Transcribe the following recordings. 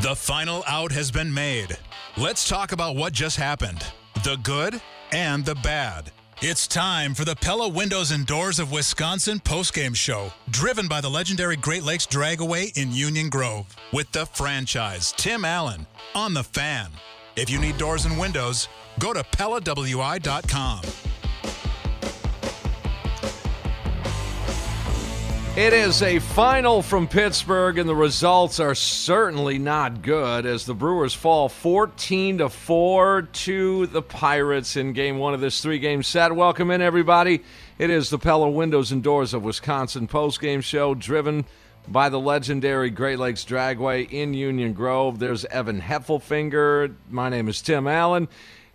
The final out has been made. Let's talk about what just happened the good and the bad. It's time for the Pella Windows and Doors of Wisconsin postgame show, driven by the legendary Great Lakes Dragway in Union Grove, with the franchise Tim Allen on the fan. If you need doors and windows, go to PellaWI.com. It is a final from Pittsburgh, and the results are certainly not good as the Brewers fall 14 to 4 to the Pirates in game one of this three game set. Welcome in, everybody. It is the Pella Windows and Doors of Wisconsin post-game show driven by the legendary Great Lakes Dragway in Union Grove. There's Evan Heffelfinger. My name is Tim Allen.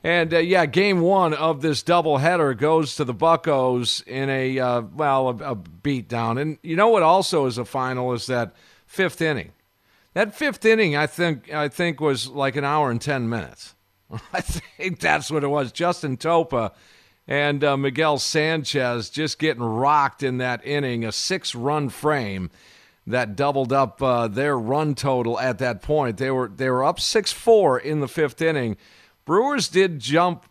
And uh, yeah, game one of this doubleheader goes to the Buckos in a uh, well a, a beatdown. And you know what also is a final is that fifth inning. That fifth inning, I think, I think was like an hour and ten minutes. I think that's what it was. Justin Topa and uh, Miguel Sanchez just getting rocked in that inning, a six-run frame that doubled up uh, their run total at that point. They were they were up six four in the fifth inning Brewers did jump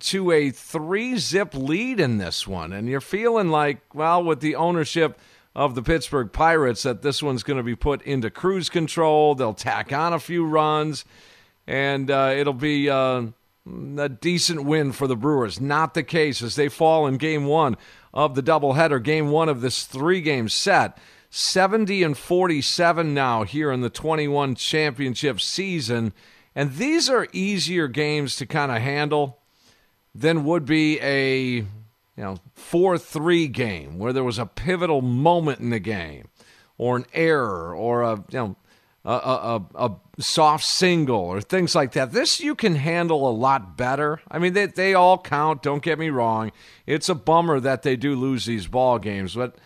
to a three zip lead in this one. And you're feeling like, well, with the ownership of the Pittsburgh Pirates, that this one's going to be put into cruise control. They'll tack on a few runs, and uh, it'll be uh, a decent win for the Brewers. Not the case as they fall in game one of the doubleheader, game one of this three game set. 70 and 47 now here in the 21 championship season. And these are easier games to kind of handle than would be a you know 4-3 game where there was a pivotal moment in the game or an error or a you know a, a, a, soft single or things like that. This you can handle a lot better. I mean, they, they all count, don't get me wrong. It's a bummer that they do lose these ball games, but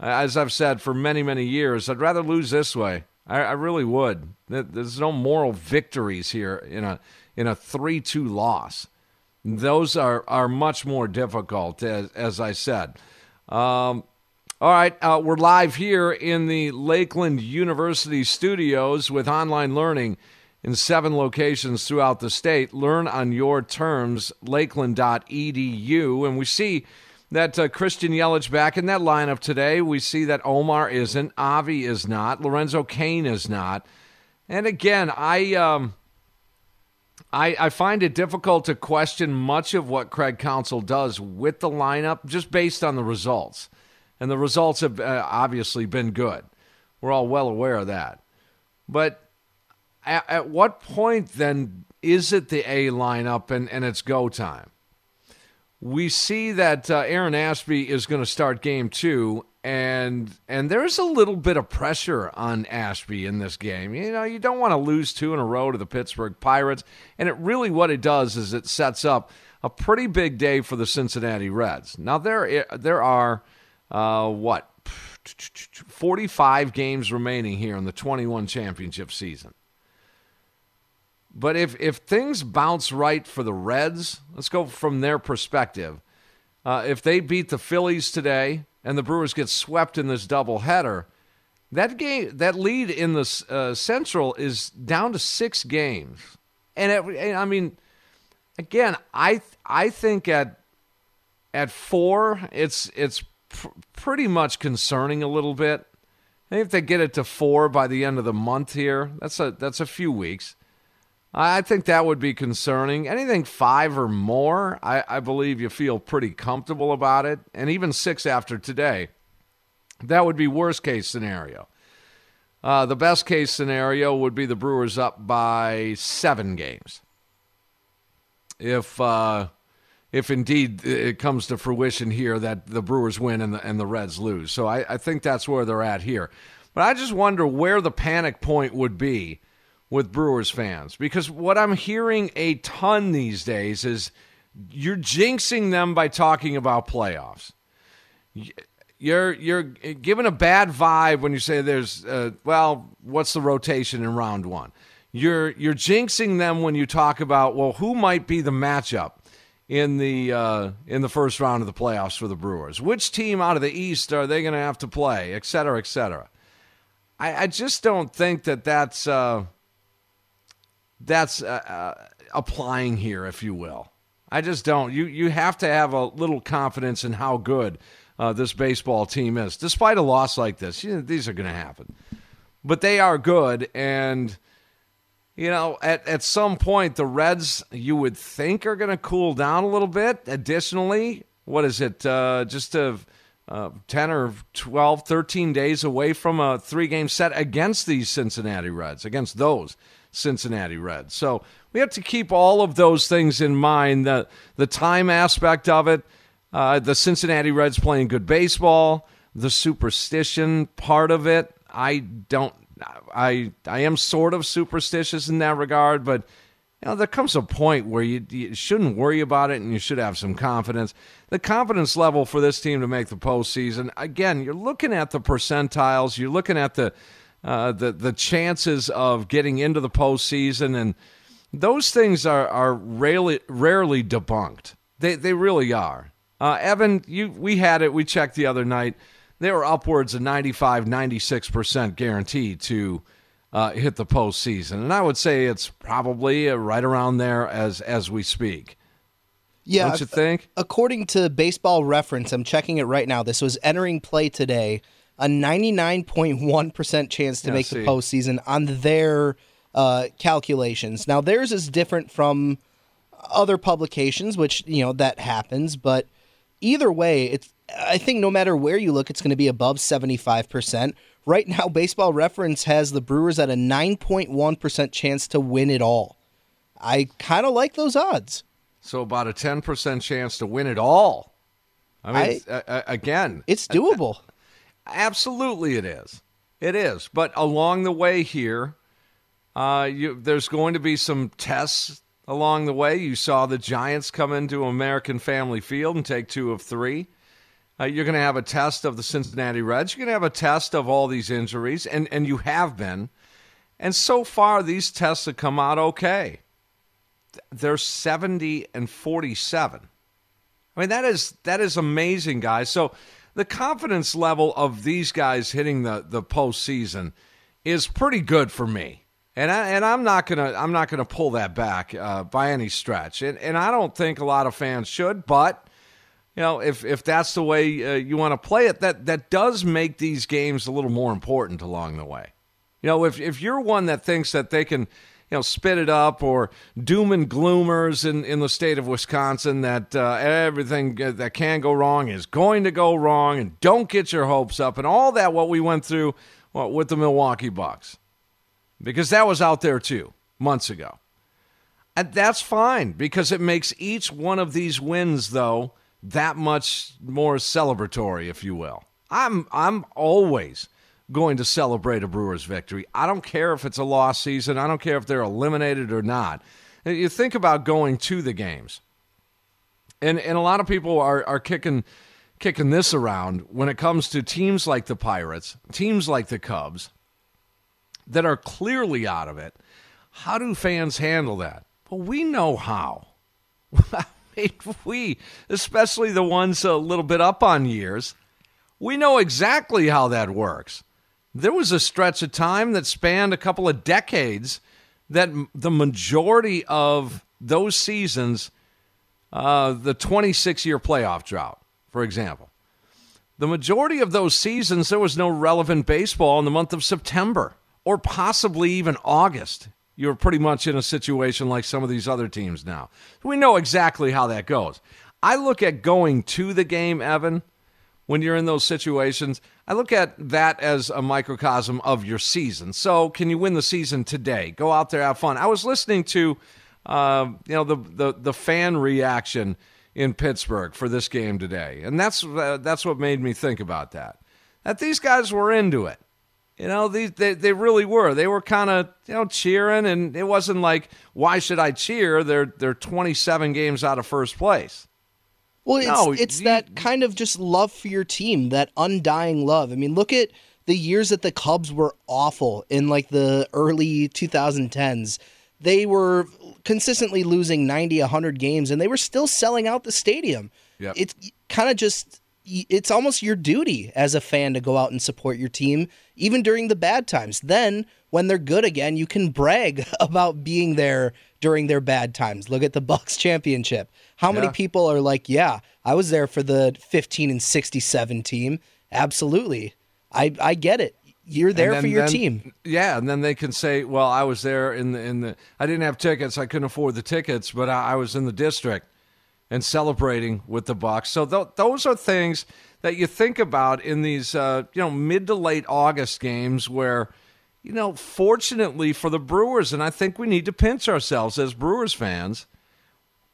uh, as I've said for many, many years, I'd rather lose this way. I, I really would. There's no moral victories here in a in a three two loss. Those are are much more difficult, as as I said. Um, all right, uh, we're live here in the Lakeland University studios with online learning in seven locations throughout the state. Learn on your terms, lakeland.edu. And we see that uh, Christian Yelich back in that lineup today. We see that Omar isn't, Avi is not, Lorenzo Cain is not. And again, I um, I, I find it difficult to question much of what Craig Counsell does with the lineup just based on the results. And the results have uh, obviously been good. We're all well aware of that. But at, at what point then is it the A lineup and, and it's go time? We see that uh, Aaron Ashby is going to start game two, and and there's a little bit of pressure on Ashby in this game. You know, you don't want to lose two in a row to the Pittsburgh Pirates, and it really what it does is it sets up a pretty big day for the Cincinnati Reds. Now there there are uh, what 45 games remaining here in the 21 championship season. But if if things bounce right for the Reds, let's go from their perspective. Uh, if they beat the Phillies today and the Brewers get swept in this doubleheader, that game that lead in the uh, Central is down to six games. And, it, I mean, again, I I think at at four, it's it's pr- pretty much concerning a little bit. I think if they get it to four by the end of the month here, that's a that's a few weeks. I think that would be concerning. Anything five or more, I, I believe you feel pretty comfortable about it. And even six after today, that would be worst case scenario. Uh, the best case scenario would be the Brewers up by seven games. If uh, if indeed it comes to fruition here that the Brewers win and the, and the Reds lose. So I, I think that's where they're at here. But I just wonder where the panic point would be with Brewers fans because what I'm hearing a ton these days is you're jinxing them by talking about playoffs. You're you're giving a bad vibe when you say there's uh, well, what's the rotation in round one? You're you're jinxing them when you talk about well, who might be the matchup in the uh, in the first round of the playoffs for the Brewers? Which team out of the East are they going to have to play, et cetera, et cetera? I, I just don't think that that's uh, that's uh, uh applying here, if you will. I just don't. You you have to have a little confidence in how good uh, this baseball team is. Despite a loss like this, you know, these are going to happen. But they are good. And, you know, at, at some point, the Reds, you would think, are going to cool down a little bit. Additionally, what is it? Uh, just a. Uh, 10 or 12, 13 days away from a three game set against these Cincinnati Reds, against those Cincinnati Reds. So we have to keep all of those things in mind the, the time aspect of it, uh, the Cincinnati Reds playing good baseball, the superstition part of it. I don't. I I am sort of superstitious in that regard, but you know there comes a point where you, you shouldn't worry about it, and you should have some confidence. The confidence level for this team to make the postseason. Again, you're looking at the percentiles. You're looking at the uh, the the chances of getting into the postseason, and those things are are rarely rarely debunked. They they really are. Uh, Evan, you we had it. We checked the other night. They were upwards of 95, 96% guaranteed to uh, hit the postseason. And I would say it's probably right around there as as we speak. Yeah, don't you think? According to Baseball Reference, I'm checking it right now. This was entering play today. A 99.1% chance to Yeah, make see. the postseason on their uh, calculations. Now theirs is different from other publications, which you know that happens. But either way, it's I think no matter where you look, it's going to be above 75%. Right now, Baseball Reference has the Brewers at a 9.1% chance to win it all. I kind of like those odds. So about a 10% chance to win it all. I mean, uh, uh, again, It's doable. Absolutely, it is. It is. But along the way here, uh, you, there's going to be some tests along the way. You saw the Giants come into American Family Field and take two of three. Uh, you're going to have a test of the Cincinnati Reds. You're going to have a test of all these injuries, and, and you have been. And so far, these tests have come out okay. They're 70 and 47. I mean, that is that is amazing, guys. So the confidence level of these guys hitting the the postseason is pretty good for me, and I, and I'm not gonna I'm not gonna pull that back uh, by any stretch, and and I don't think a lot of fans should, but you know if if that's the way uh, you want to play it, that that does make these games a little more important along the way. You know, if if you're one that thinks that they can you know, spit it up or doom and gloomers in, in the state of Wisconsin that uh, everything that can go wrong is going to go wrong and don't get your hopes up and all that what we went through well, with the Milwaukee Bucks. Because that was out there too months ago. And that's fine because it makes each one of these wins though that much more celebratory if you will. I'm I'm always going to celebrate a Brewers victory. I don't care if it's a lost season. I don't care if they're eliminated or not. You think about going to the games. And and a lot of people are are kicking kicking this around when it comes to teams like the Pirates, teams like the Cubs that are clearly out of it. How do fans handle that? Well, we know how. We, especially the ones a little bit up on years, we know exactly how that works. There was a stretch of time that spanned a couple of decades that the majority of those seasons, uh, the 26 year playoff drought, for example, the majority of those seasons, there was no relevant baseball in the month of September or possibly even August. you're pretty much in a situation like some of these other teams now. We know exactly how that goes. I look at going to the game, Evan, when you're in those situations. I look at that as a microcosm of your season. So, can you win the season today? Go out there, have fun. I was listening to, uh, you know, the, the the fan reaction in Pittsburgh for this game today, and that's uh, that's what made me think about that. That these guys were into it. You know, these they, they really were. They were kind of you know cheering, and it wasn't like why should I cheer? They're they're 27 games out of first place. Well, it's no, it's that kind of just love for your team, that undying love. I mean, look at the years that the Cubs were awful in like the early 2010s. They were consistently losing 90, 100 games, and they were still selling out the stadium. Yep. It's kind of just it's almost your duty as a fan to go out and support your team even during the bad times. Then when they're good again, you can brag about being there during their bad times. Look at the Bucks championship. How many people are like, "Yeah, I was there for the 15 and 67 team." Absolutely. I I get it. You're there then, for your then, team. Yeah, and then they can say, "Well, I was there in the in the I didn't have tickets. I couldn't afford the tickets, but I, I was in the district." and celebrating with the Bucks. So th- those are things that you think about in these uh, you know mid to late August games where you know fortunately for the Brewers and I think we need to pinch ourselves as Brewers fans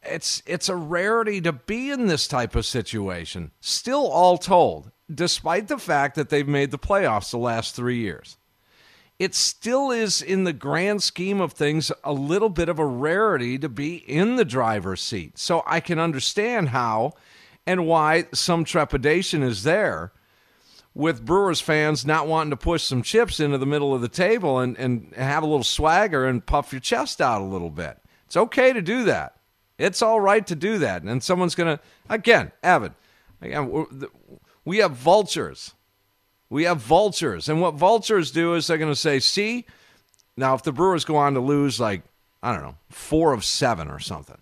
it's it's a rarity to be in this type of situation still all told despite the fact that they've made the playoffs the last 3 years it still is, in the grand scheme of things, a little bit of a rarity to be in the driver's seat. So I can understand how and why some trepidation is there with Brewers fans not wanting to push some chips into the middle of the table and, and have a little swagger and puff your chest out a little bit. It's okay to do that. It's all right to do that. And someone's going to, again, Evan, again, we have vultures we have vultures. And what vultures do is they're going to say, see, now if the Brewers go on to lose like, I don't know, four of seven or something,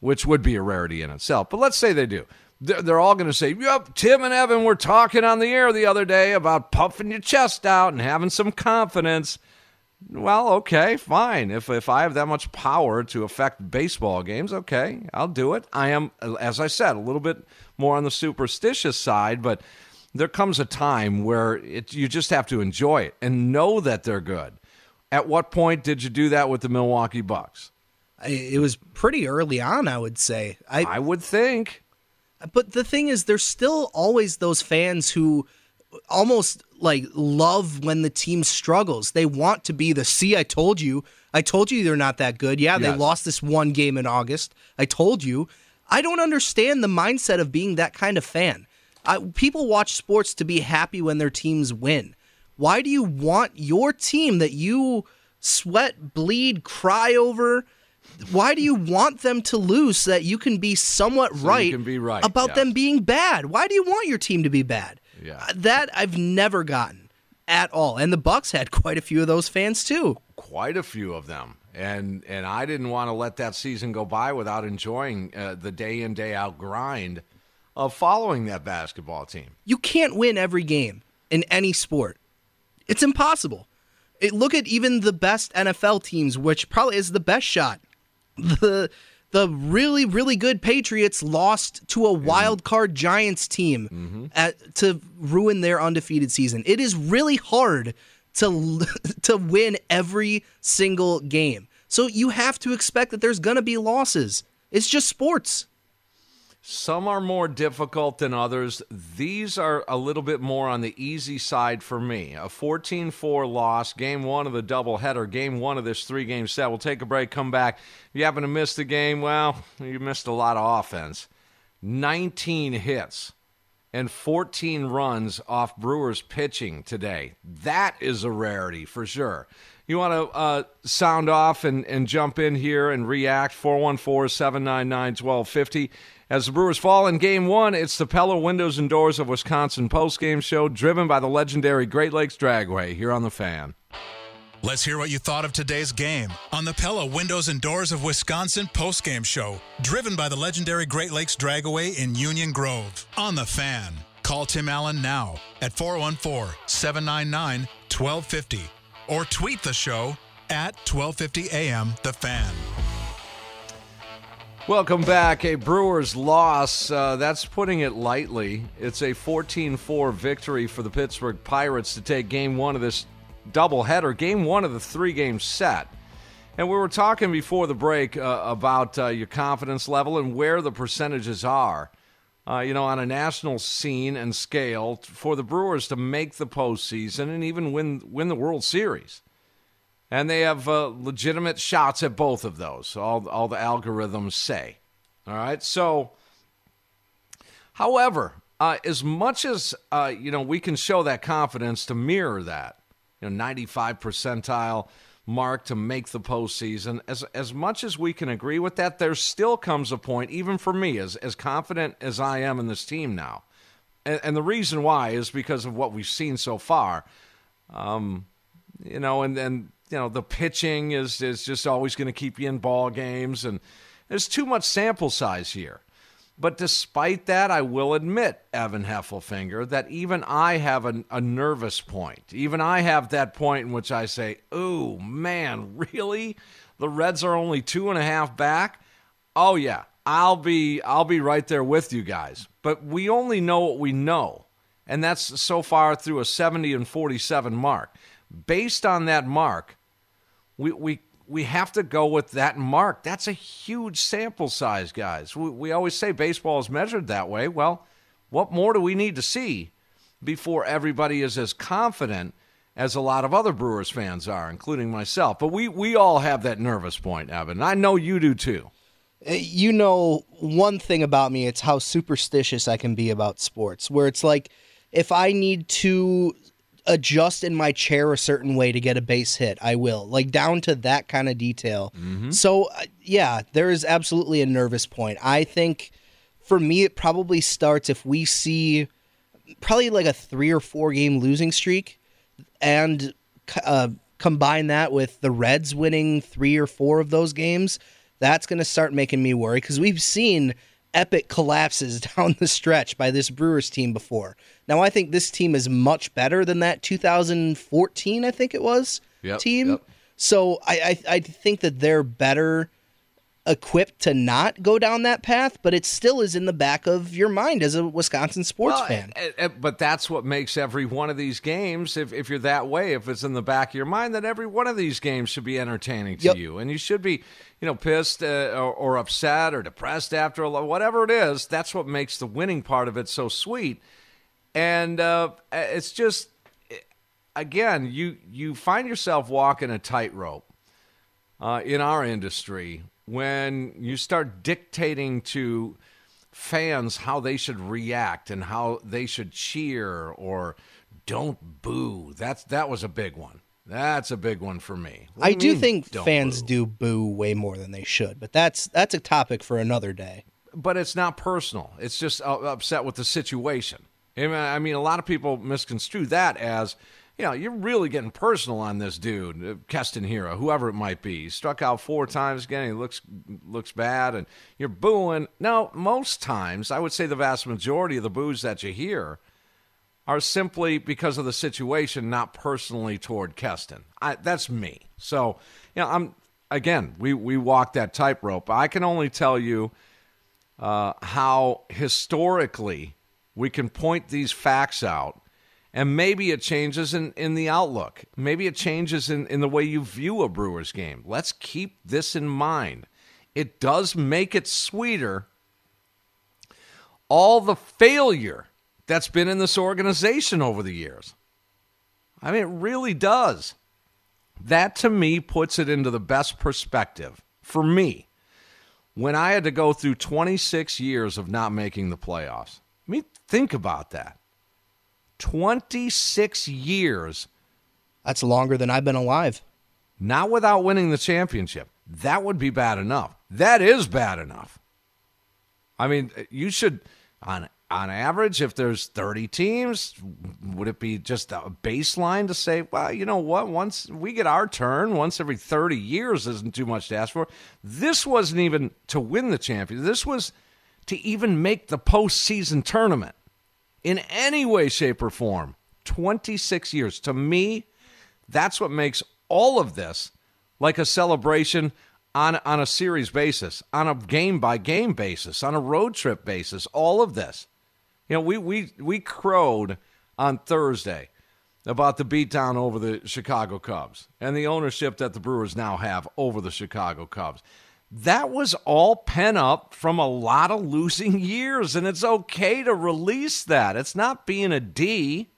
which would be a rarity in itself, but let's say they do. They're all going to say, Yep, Tim and Evan were talking on the air the other day about puffing your chest out and having some confidence. Well, okay, fine. If if I have that much power to affect baseball games, okay, I'll do it. I am, as I said, a little bit more on the superstitious side, but there comes a time where it, you just have to enjoy it and know that they're good. At what point did you do that with the Milwaukee Bucks? It was pretty early on, I would say. I, I would think. But the thing is, there's still always those fans who almost like love when the team struggles. They want to be the see, I told you. I told you they're not that good. Yeah, yes. they lost this one game in August. I told you. I don't understand the mindset of being that kind of fan. I, people watch sports to be happy when their teams win. Why do you want your team that you sweat, bleed, cry over? Why do you want them to lose so that you can be somewhat so right, be right, about yes. them being bad? Why do you want your team to be bad? Yeah. Uh, that I've never gotten at all. And the Bucks had quite a few of those fans too. Quite a few of them. And and I didn't want to let that season go by without enjoying uh, the day in day out grind of following that basketball team. You can't win every game in any sport. It's impossible. It, look at even the best NFL teams, which probably is the best shot. The the really really good Patriots lost to a wild card Giants team mm-hmm. at, to ruin their undefeated season. It is really hard to to win every single game. So you have to expect that there's going to be losses. It's just sports. Some are more difficult than others. These are a little bit more on the easy side for me. A 14 4 loss, game one of the doubleheader, game one of this three game set. We'll take a break, come back. If you happen to miss the game, well, you missed a lot of offense. 19 hits and 14 runs off Brewers pitching today. That is a rarity for sure. You want to uh, sound off and, and jump in here and react? 414 799 1250. As the Brewers fall in game one, it's the Pella Windows and Doors of Wisconsin postgame show driven by the legendary Great Lakes Dragway here on The Fan. Let's hear what you thought of today's game on the Pella Windows and Doors of Wisconsin postgame show, driven by the legendary Great Lakes Dragway in Union Grove on The Fan. Call Tim Allen now at 414 799 1250 or tweet the show at 1250 AM The Fan. Welcome back. A Brewers loss. Uh, that's putting it lightly. It's a 14 4 victory for the Pittsburgh Pirates to take game one of this doubleheader, game one of the three game set. And we were talking before the break uh, about uh, your confidence level and where the percentages are. Uh, you know, on a national scene and scale, for the Brewers to make the postseason and even win win the World Series and they have uh, legitimate shots at both of those. All all the algorithms say. All right. So, however, uh, as much as uh, you know, we can show that confidence to mirror that, you know, ninety five percentile mark to make the postseason. As as much as we can agree with that, there still comes a point, even for me, as as confident as I am in this team now, and, and the reason why is because of what we've seen so far. Um, you know, and then you know the pitching is is just always going to keep you in ball games, and there's too much sample size here. But despite that, I will admit, Evan Heffelfinger, that even I have a, a nervous point. Even I have that point in which I say, "Oh man, really? The Reds are only two and a half back." Oh yeah, I'll be I'll be right there with you guys. But we only know what we know, and that's so far through a 70 and 47 mark. Based on that mark, we we we have to go with that mark. That's a huge sample size, guys. We, we always say baseball is measured that way. Well, what more do we need to see before everybody is as confident as a lot of other Brewers fans are, including myself? But we, we all have that nervous point, Evan. I know you do too. Uh, you know, one thing about me, it's how superstitious I can be about sports, where it's like if I need to adjust in my chair a certain way to get a base hit, I will. Like down to that kind of detail. Mm-hmm. So, uh, yeah, there is absolutely a nervous point. I think for me, it probably starts if we see probably like a three or four game losing streak and uh, combine that with the Reds winning three or four of those games. That's going to start making me worry because we've seen epic collapses down the stretch by this Brewers team before. Now I think this team is much better than that 2014, I think it was yep, team. Yep. So I, I I think that they're better equipped to not go down that path, but it still is in the back of your mind as a Wisconsin sports well, fan. but that's what makes every one of these games, if, if you're that way, if it's in the back of your mind, that every one of these games should be entertaining to yep. you. And you should be, you know, pissed uh, or, or, upset or depressed after a whatever it is. That's what makes the winning part of it so sweet. And uh, it's just, again, you, you find yourself walking a tightrope uh, in our industry when you start dictating to fans how they should react and how they should cheer or don't boo. That's that was a big one. That's a big one for me. Do I do think fans boo? do boo way more than they should, but that's that's a topic for another day. But it's not personal. It's just uh, upset with the situation. I mean, a lot of people misconstrue that as you know, you're really getting personal on this dude, uh, Keston Hiura, whoever it might be. He struck out four times again. He looks looks bad, and you're booing. No, most times, I would say the vast majority of the boos that you hear are simply because of the situation, not personally toward Keston. I, that's me. So, you know, I'm again, we we walk that tightrope. I can only tell you uh, how historically we can point these facts out and maybe it changes in, in the outlook. Maybe it changes in, in the way you view a Brewers game. Let's keep this in mind. It does make it sweeter. All the failure that's been in this organization over the years. I mean, it really does. That to me puts it into the best perspective for me when I had to go through 26 years of not making the playoffs. I mean, think about that. 26 years. That's longer than I've been alive. Not without winning the championship. That would be bad enough. That is bad enough. I mean, you should on on average if there's 30 teams, would it be just a baseline to say, well, you know what, once we get our turn, once every 30 years isn't too much to ask for. This wasn't even to win the championship. This was to even make the postseason tournament in any way, shape, or form. 26 years. To me, that's what makes all of this like a celebration on on a series basis, on a game by game basis, on a road trip basis. All of this, you know, we we we crowed on Thursday about the beatdown over the Chicago Cubs and the ownership that the Brewers now have over the Chicago Cubs. That was all pent up from a lot of losing years, and it's okay to release that. It's not being a D.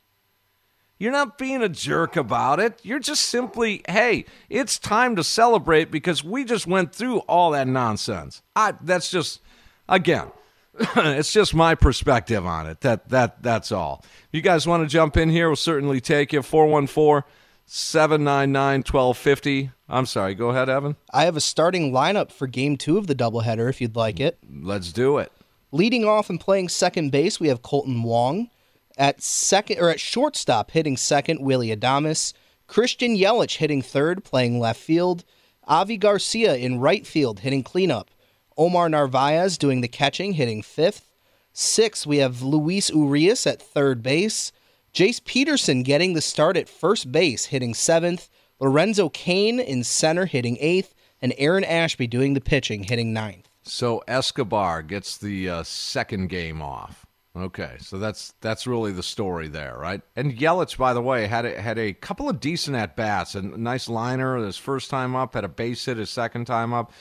You're not being a jerk about it. You're just simply, hey, it's time to celebrate because we just went through all that nonsense. I, that's just, again, it's just my perspective on it. That that that's all. You guys want to jump in here, we'll certainly take you. 414 799 1250. I'm sorry, go ahead, Evan. I have a starting lineup for game two of the doubleheader if you'd like it. Let's do it. Leading off and playing second base, we have Kolten Wong. At second or at shortstop, hitting second, Willy Adames. Christian Yelich hitting third, playing left field. Avi Garcia in right field, hitting cleanup. Omar Narvaez doing the catching, hitting fifth. Six, we have Luis Urias at third base. Jace Peterson getting the start at first base, hitting seventh. Lorenzo Cain in center, hitting eighth. And Aaron Ashby doing the pitching, hitting ninth. So Escobar gets the uh, second game off. Okay, so that's that's really the story there, right? And Yelich, by the way, had a, had a couple of decent at bats, a nice liner his first time up, had a base hit his second time up.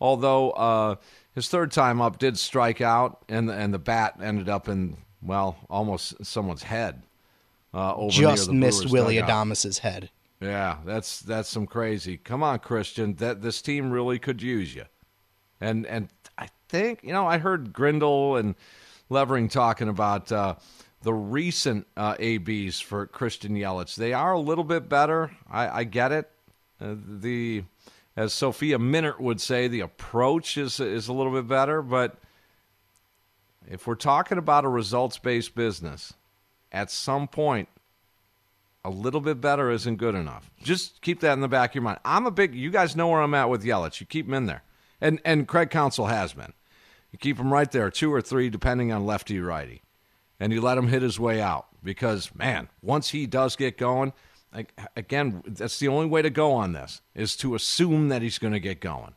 Although uh, his third time up did strike out, and and the bat ended up in well almost someone's head. Uh, over Just missed dugout. Adames's head. Yeah, that's that's some crazy. Come on, Christian, that this team really could use you. And and I think you know I heard Grindle and Levering talking about uh, the recent uh, ABs for Christian Yelich. They are a little bit better. I, I get it. Uh, the as Sophia Minnaert would say, the approach is is a little bit better. But if we're talking about a results based business, at some point, a little bit better isn't good enough. Just keep that in the back of your mind. I'm a big. You guys know where I'm at with Yelich. You keep him in there, and and Craig Counsell has been. You keep him right there, two or three, depending on lefty righty, and you let him hit his way out because man, once he does get going, like, again, that's the only way to go on this is to assume that he's going to get going.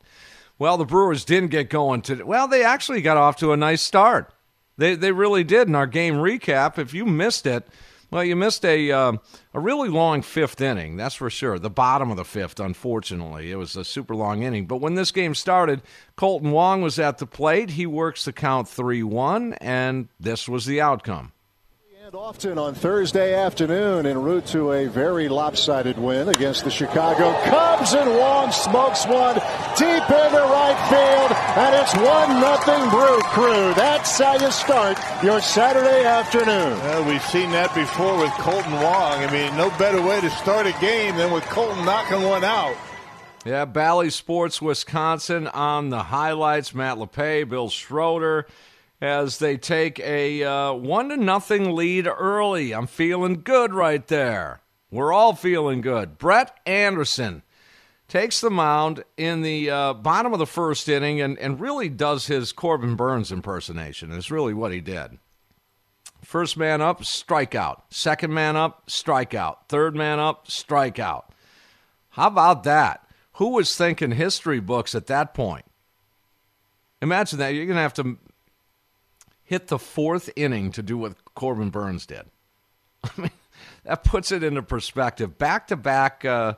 Well, the Brewers didn't get going today. Well, they actually got off to a nice start. They they really did in our game recap. If you missed it, well, you missed a uh, a really long fifth inning. That's for sure. The bottom of the fifth, unfortunately, it was a super long inning. But when this game started, Kolten Wong was at the plate. He works the count three one, and this was the outcome. And often on Thursday afternoon en route to a very lopsided win against the Chicago Cubs and Wong smokes one deep into right field and it's one nothing Brew Crew. That's how you start your Saturday afternoon. Well, we've seen that before with Kolten Wong. I mean, no better way to start a game than with Kolten knocking one out. Yeah, Bally Sports Wisconsin on the highlights. Matt LePay, Bill Schroeder as they take a uh, one to nothing lead early. I'm feeling good right there. We're all feeling good. Brett Anderson takes the mound in the uh, bottom of the first inning and, and really does his Corbin Burnes impersonation. Is really what he did. First man up, strikeout. Second man up, strikeout. Third man up, strikeout. How about that? Who was thinking history books at that point? Imagine that. You're going to have to hit the fourth inning to do what Corbin Burnes did. I mean, that puts it into perspective. Back to back, you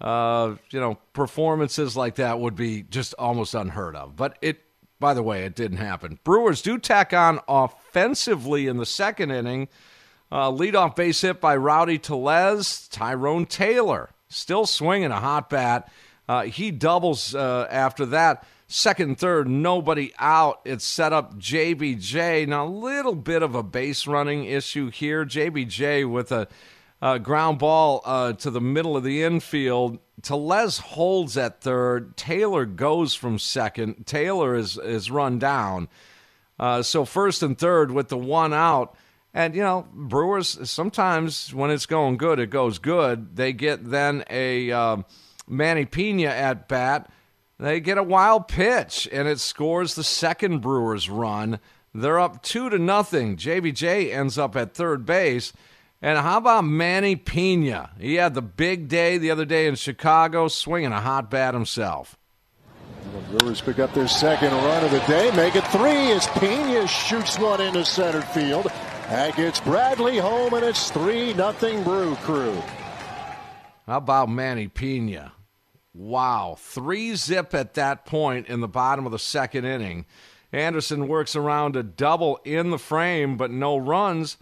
know, performances like that would be just almost unheard of. But it, by the way, it didn't happen. Brewers do tack on offensively in the second inning. Uh, leadoff base hit by Rowdy Tellez. Tyrone Taylor still swinging a hot bat. Uh, he doubles uh, after that. Second third, nobody out. It's set up JBJ. Now, a little bit of a base running issue here. JBJ with a, ground ball uh, to the middle of the infield. Tellez holds at third. Taylor goes from second. Taylor is, is run down. Uh, so, first and third with the one out. And, you know, Brewers, sometimes when it's going good, it goes good. They get then a uh, Manny Piña at bat. They get a wild pitch, and it scores the second Brewers run. They're up two to nothing. JBJ ends up at third base, And how about Manny Piña? He had the big day the other day in Chicago, swinging a hot bat himself. The Brewers pick up their second run of the day, make it three as Piña shoots one into center field. That gets Bradley home, and it's 3 nothing Brew Crew. How about Manny Piña? Wow. Three zip at that point in the bottom of the second inning. Anderson works around a double in the frame, but no runs.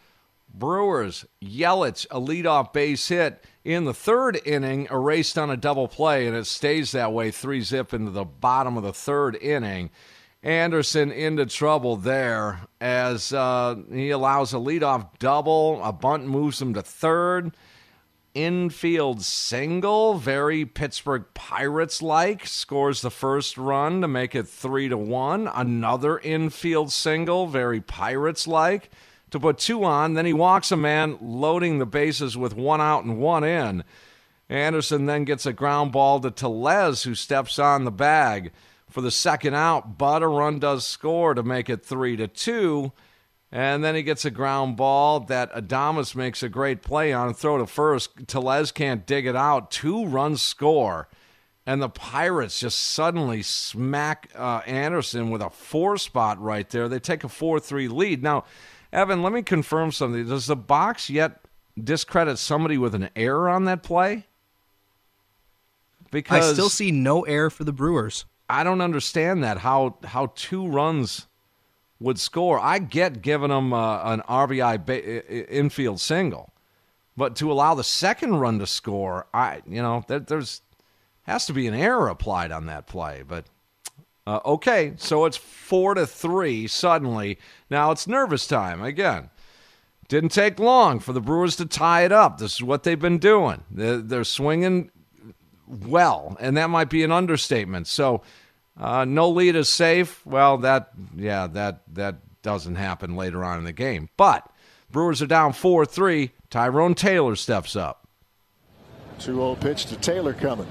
Brewers, Yelich, a leadoff base hit in the third inning, erased on a double play, and it stays that way, three zip into the bottom of the third inning. Anderson into trouble there as uh, he allows a leadoff double. A bunt moves him to third. Infield single, very Pittsburgh Pirates like, scores the first run to make it three to one. Another infield single, very Pirates like to put two on. Then he walks a man, loading the bases with one out and one in. Anderson then gets a ground ball to Tellez, who steps on the bag for the second out. But a run does score to make it three to two. And then he gets a ground ball that Adames makes a great play on. Throw to first. Tellez can't dig it out. Two runs score. And the Pirates just suddenly smack uh, Anderson with a four spot right there. They take a 4 3 lead. Now, Evan, let me confirm something. Does the box yet discredit somebody with an error on that play? Because I still see no error for the Brewers. I don't understand that how how two runs would score. I get giving them uh, an RBI ba- infield single, but to allow the second run to score, I you know there, there's has to be an error applied on that play. But uh, okay, so it's four to three suddenly. Now it's nervous time again. Didn't take long for the Brewers to tie it up. This is what they've been doing. They're, they're swinging well, and that might be an understatement. So, uh, no lead is safe. Well, that yeah, that that doesn't happen later on in the game. But Brewers are down four three. Tyrone Taylor steps up. 2-0 pitch to Taylor coming.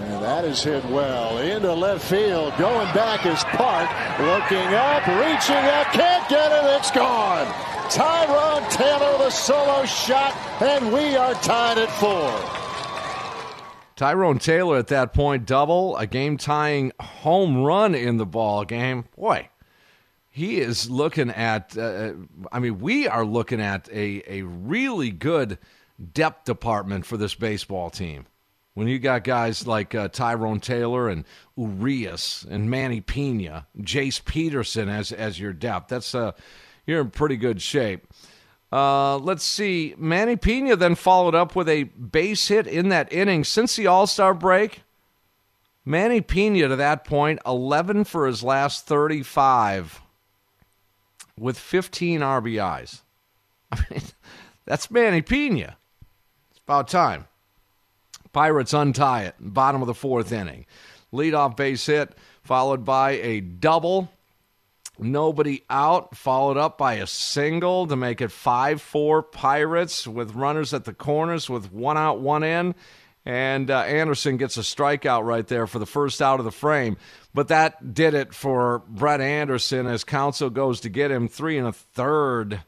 And that is hit well into left field. Going back is Park. Looking up, reaching up, can't get it. It's gone. Tyrone Taylor, the solo shot, and we are tied at four. Tyrone Taylor at that point double, a game tying home run in the ball game. Boy, he is looking at. Uh, I mean, we are looking at a a really good depth department for this baseball team when you got guys like uh, Tyrone Taylor and Urias and Manny Piña, Jace Peterson as as your depth. That's uh, you're in pretty good shape. Uh, let's see. Manny Piña then followed up with a base hit in that inning since the All Star break. Manny Piña to that point, 11 for his last 35 with 15 RBIs. I mean, that's Manny Piña. It's about time. Pirates untie it, bottom of the fourth inning. Leadoff base hit, followed by a double. Nobody out, followed up by a single to make it 5 4 Pirates with runners at the corners with one out, one in. And uh, Anderson gets a strikeout right there for the first out of the frame. But that did it for Brett Anderson as Counsell goes to get him. Three and a third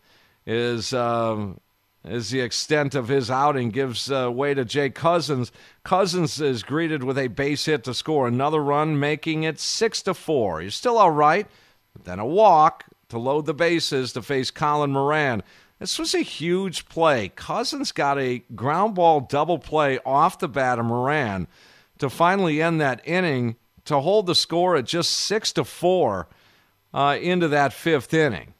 is um, is the extent of his outing. Gives uh, way to Jake Cousins. Cousins is greeted with a base hit to score another run, making it six to four. He's still all right, but then a walk to load the bases to face Colin Moran. This was a huge play. Cousins got a ground ball double play off the bat of Moran to finally end that inning to hold the score at just six to four uh, into that fifth inning.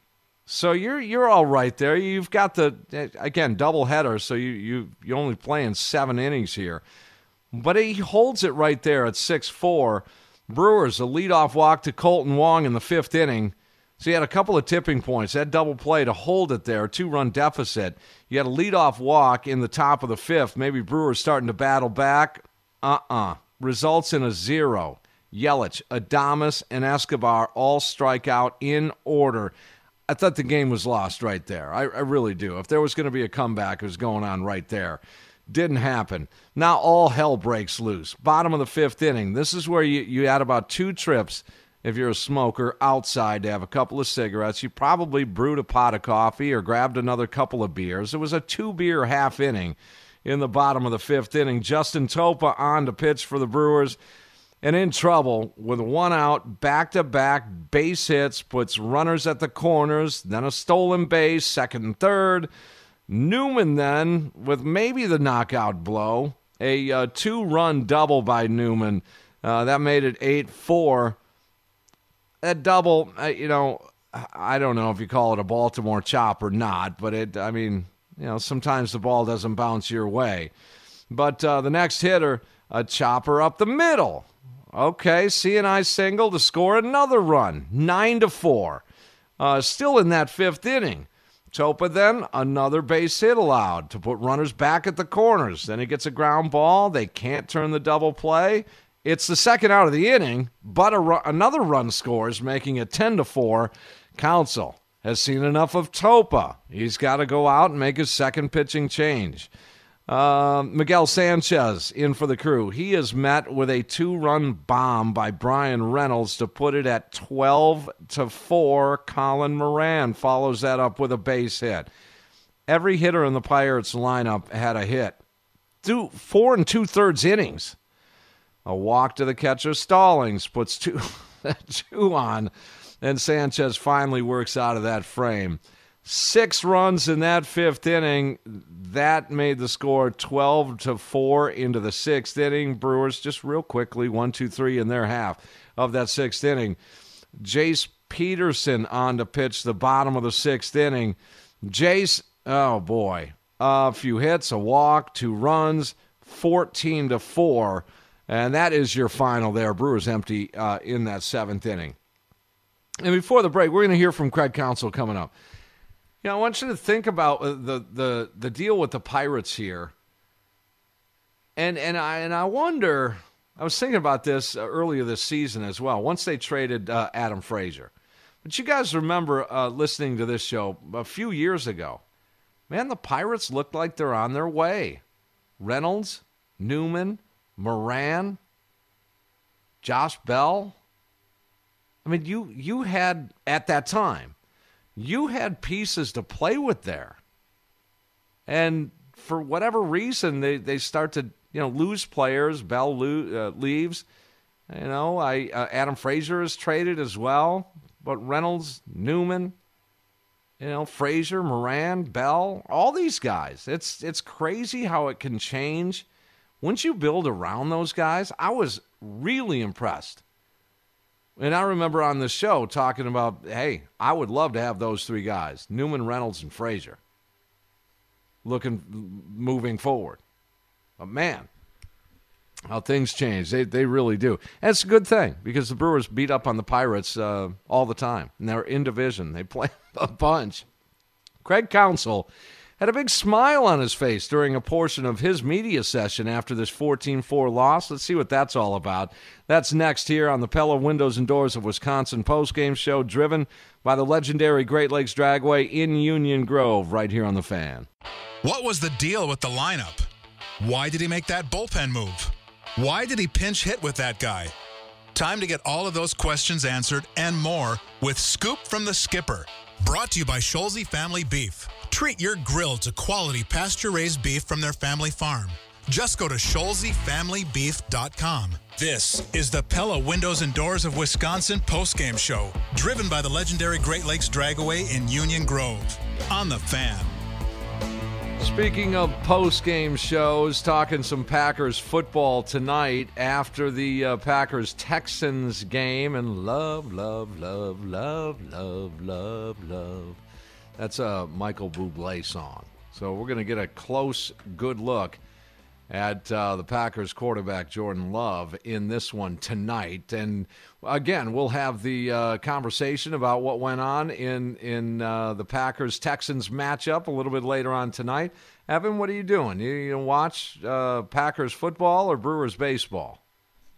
So you're you're all right there. You've got the again double header, so you you you only playing seven innings here, but he holds it right there at six four. Brewers a leadoff walk to Kolten Wong in the fifth inning. So you had a couple of tipping points. That double play to hold it there, two run deficit. You had a leadoff walk in the top of the fifth. Maybe Brewers starting to battle back. Uh uh Results in a zero. Yelich, Adames, and Escobar all strike out in order. I thought the game was lost right there. I, I really do. If there was going to be a comeback, it was going on right there. Didn't happen. Now all hell breaks loose. Bottom of the fifth inning. This is where you, you had about two trips if you're a smoker, outside to have a couple of cigarettes. You probably brewed a pot of coffee or grabbed another couple of beers. It was a two beer half inning in the bottom of the fifth inning. Justin Topa on to pitch for the Brewers and in trouble with one out, back to back base hits, puts runners at the corners, then a stolen base, second and third. Newman then, with maybe the knockout blow, a uh, two run double by Newman. Uh, that made it 8 4. That double, uh, you know, I don't know if you call it a Baltimore chop or not, but it, I mean, you know, sometimes the ball doesn't bounce your way. But uh, the next hitter, a chopper up the middle. Okay, CNI single to score another run, nine to four. Uh, still in that fifth inning. Topa then another base hit allowed to put runners back at the corners. Then he gets a ground ball. They can't turn the double play. It's the second out of the inning, but another run scores, making it 10 to 4. Counsell has seen enough of Topa. He's got to go out and make his second pitching change. Uh, Miguel Sanchez in for the crew. He is met with a two-run bomb by Bryan Reynolds to put it at 12 to 4. Colin Moran follows that up with a base hit. Every hitter in the Pirates lineup had a hit. Two, four and two thirds innings. A walk to the catcher Stallings puts two, two on, and Sanchez finally works out of that frame. Six runs in that fifth inning. That made the score 12 to 4 into the sixth inning. Brewers just real quickly, one, two, three in their half of that sixth inning. Jace Peterson on to pitch the bottom of the sixth inning. Jace, oh boy, a few hits, a walk, two runs, 14 to 4. And that is your final there. Brewers empty uh, in that seventh inning. And before the break, we're going to hear from Craig Counsell coming up. You know, I want you to think about uh, the the the deal with the Pirates here. And and I and I wonder. I was thinking about this uh, earlier this season as well. Once they traded uh, Adam Frazier, but you guys remember uh, listening to this show a few years ago? Man, the Pirates looked like they're on their way. Reynolds, Newman, Moran, Josh Bell. I mean, you you had at that time you had pieces to play with there. And for whatever reason, they, they start to you know lose players. Bell lo- uh, leaves. You know, I uh, Adam Frazier is traded as well, but Reynolds, Newman, you know, Frazier, Moran, Bell, all these guys. It's it's crazy how it can change. Once you build around those guys, I was really impressed and I remember on the show talking about, hey, I would love to have those three guys, Newman, Reynolds, and Frazier, looking moving forward. But man, how things change. They, they really do. And it's a good thing because the Brewers beat up on the Pirates uh, all the time. And they're in division. They play a bunch. Craig Counsell had a big smile on his face during a portion of his media session after this 14 4 loss. Let's see what that's all about. That's next here on the Pella Windows and Doors of Wisconsin postgame show, driven by the legendary Great Lakes Dragway in Union Grove, right here on the fan. What was the deal with the lineup? Why did he make that bullpen move? Why did he pinch hit with that guy? Time to get all of those questions answered and more with Scoop from the Skipper. Brought to you by Scholze Family Beef. Treat your grill to quality pasture raised beef from their family farm. Just go to ScholzeFamilyBeef.com. This is the Pella Windows and Doors of Wisconsin postgame show, driven by the legendary Great Lakes Dragway in Union Grove. On the fan. Speaking of post-game shows, talking some Packers football tonight after the uh, Packers Texans game, and love, love, love, love, love, love, love. That's a Michael Bublé song. So we're going to get a close, good look at uh, the Packers quarterback Jordan Love in this one tonight. And again, we'll have the uh, conversation about what went on in in uh, the Packers Texans matchup a little bit later on tonight. Evan, what are you doing? You, you watch uh, Packers football or Brewers baseball?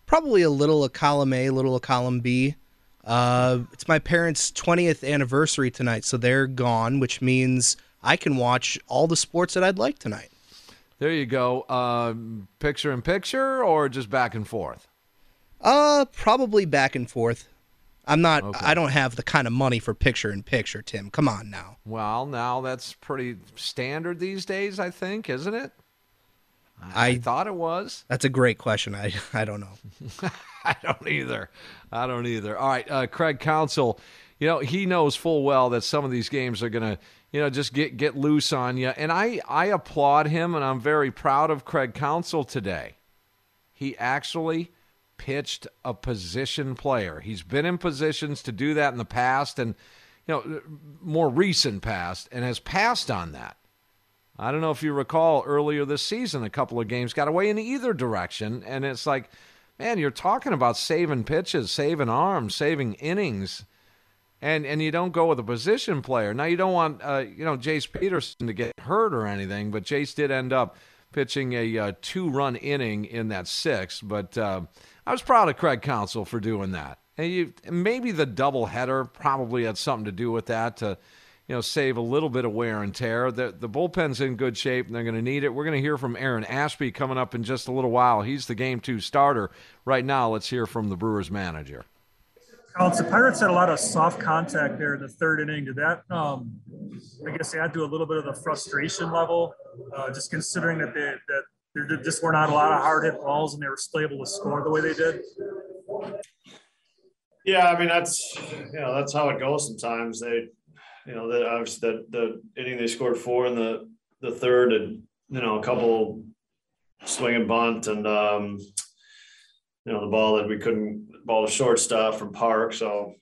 Probably a little of column A, a little of column B. Uh, it's my parents' 20th anniversary tonight, so they're gone, which means I can watch all the sports that I'd like tonight. There you go. Uh, picture in picture or just back and forth? Uh, probably back and forth. I'm not. Okay. I don't have the kind of money for picture in picture, Tim. Come on now. Well, now that's pretty standard these days, I think, isn't it? I, I thought it was. That's a great question. I I don't know. I don't either. I don't either. All right, uh, Craig Counsell. You know he knows full well that some of these games are going to you know just get get loose on you, and I I applaud him, and I'm very proud of Craig Counsell today. He actually pitched a position player. He's been in positions to do that in the past, and you know more recent past, and has passed on that. I don't know if you recall earlier this season, a couple of games got away in either direction, and it's like, man, you're talking about saving pitches, saving arms, saving innings, and and you don't go with a position player. Now you don't want uh, you know Jace Peterson to get hurt or anything, but Jace did end up pitching a uh, two-run inning in that sixth. But uh, I was proud of Craig Counsell for doing that. And you, maybe the double header probably had something to do with that to you know, save a little bit of wear and tear. The, the bullpen's in good shape, and they're going to need it. We're going to hear from Aaron Ashby coming up in just a little while. He's the game two starter. Right now, let's hear from the Brewers manager. Alex, the Pirates had a lot of soft contact there in the third inning. Did that, um, I guess, add to a little bit of the frustration level, uh, just considering that they, that there just were not a lot of hard hit balls and they were still able to score the way they did? Yeah, I mean that's you know that's how it goes sometimes. They you know, that obviously that the inning they scored four in the the third, and you know, a couple swing and bunt, and um, you know, the ball that we couldn't ball to shortstop from Park. So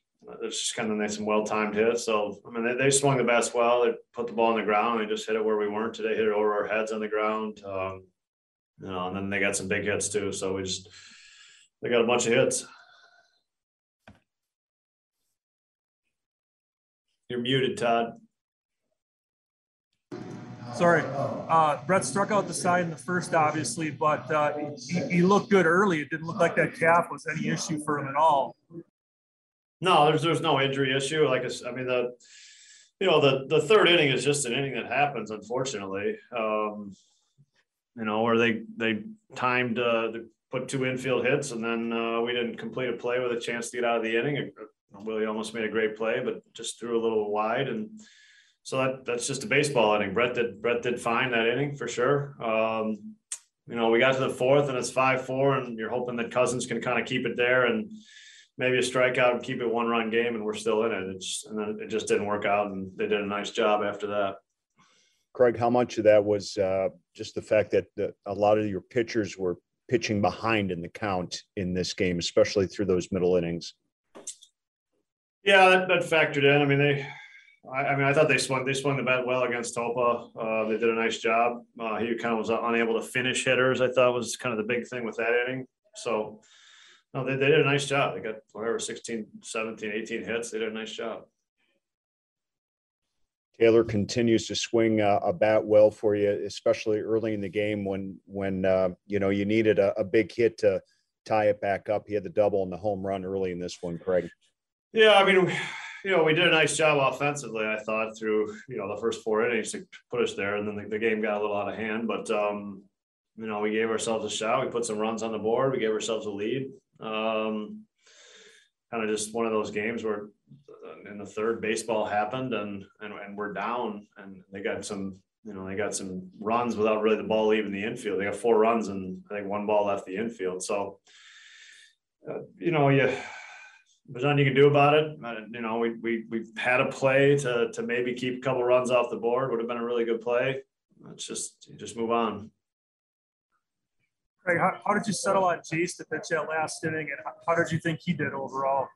it's just kind of nice and well timed hits. So I mean, they, they swung the best well. They put the ball on the ground. They just hit it where we weren't today. Hit it over our heads on the ground. Um, you know, and then they got some big hits too. So we just they got a bunch of hits. You're muted, Todd. Sorry. Uh, Brett struck out the side in the first, obviously, but uh, he, he, looked good early. It didn't look like that calf was any issue for him at all. No, there's there's no injury issue. Like I, I mean the, you know the the third inning is just an inning that happens, unfortunately. Um, you know where they they timed uh, put two infield hits, and then uh, we didn't complete a play with a chance to get out of the inning. Willie almost made a great play, but just threw a little wide, and so that that's just a baseball inning. Brett did Brett did fine that inning for sure. Um, you know, we got to the fourth, and it's five four, and you're hoping that Cousins can kind of keep it there, and maybe a strikeout and keep it one run game, and we're still in it. It's and then it just didn't work out, and they did a nice job after that. Craig, how much of that was uh, just the fact that the, a lot of your pitchers were pitching behind in the count in this game, especially through those middle innings? Yeah, that, that factored in. I mean, they, I, mean, I thought they swung they swung the bat well against Topa. Uh, they did a nice job. Uh, he kind of was unable to finish hitters. I thought was kind of the big thing with that inning. So, no, they, they did a nice job. They got whatever 16, 17, 18 hits. They did a nice job. Taylor continues to swing a bat well for you, especially early in the game when when uh, you know you needed a, a, big hit to tie it back up. He had the double and the home run early in this one, Craig. Yeah, I mean, you know, we did a nice job offensively. I thought through you know the first four innings to put us there, and then the, the game got a little out of hand. But um, you know, we gave ourselves a shot. We put some runs on the board. We gave ourselves a lead. Um, kind of just one of those games where uh, in the third baseball happened and, and and we're down and they got some you know they got some runs without really the ball leaving the infield they got four runs and i think one ball left the infield so uh, you know you there's nothing you can do about it. You know, we we we've had a play to to maybe keep a couple runs off the board. Would have been a really good play. It's just just move on. Craig, how, how did you settle on Jace to pitch that last inning, and how, how did you think he did overall?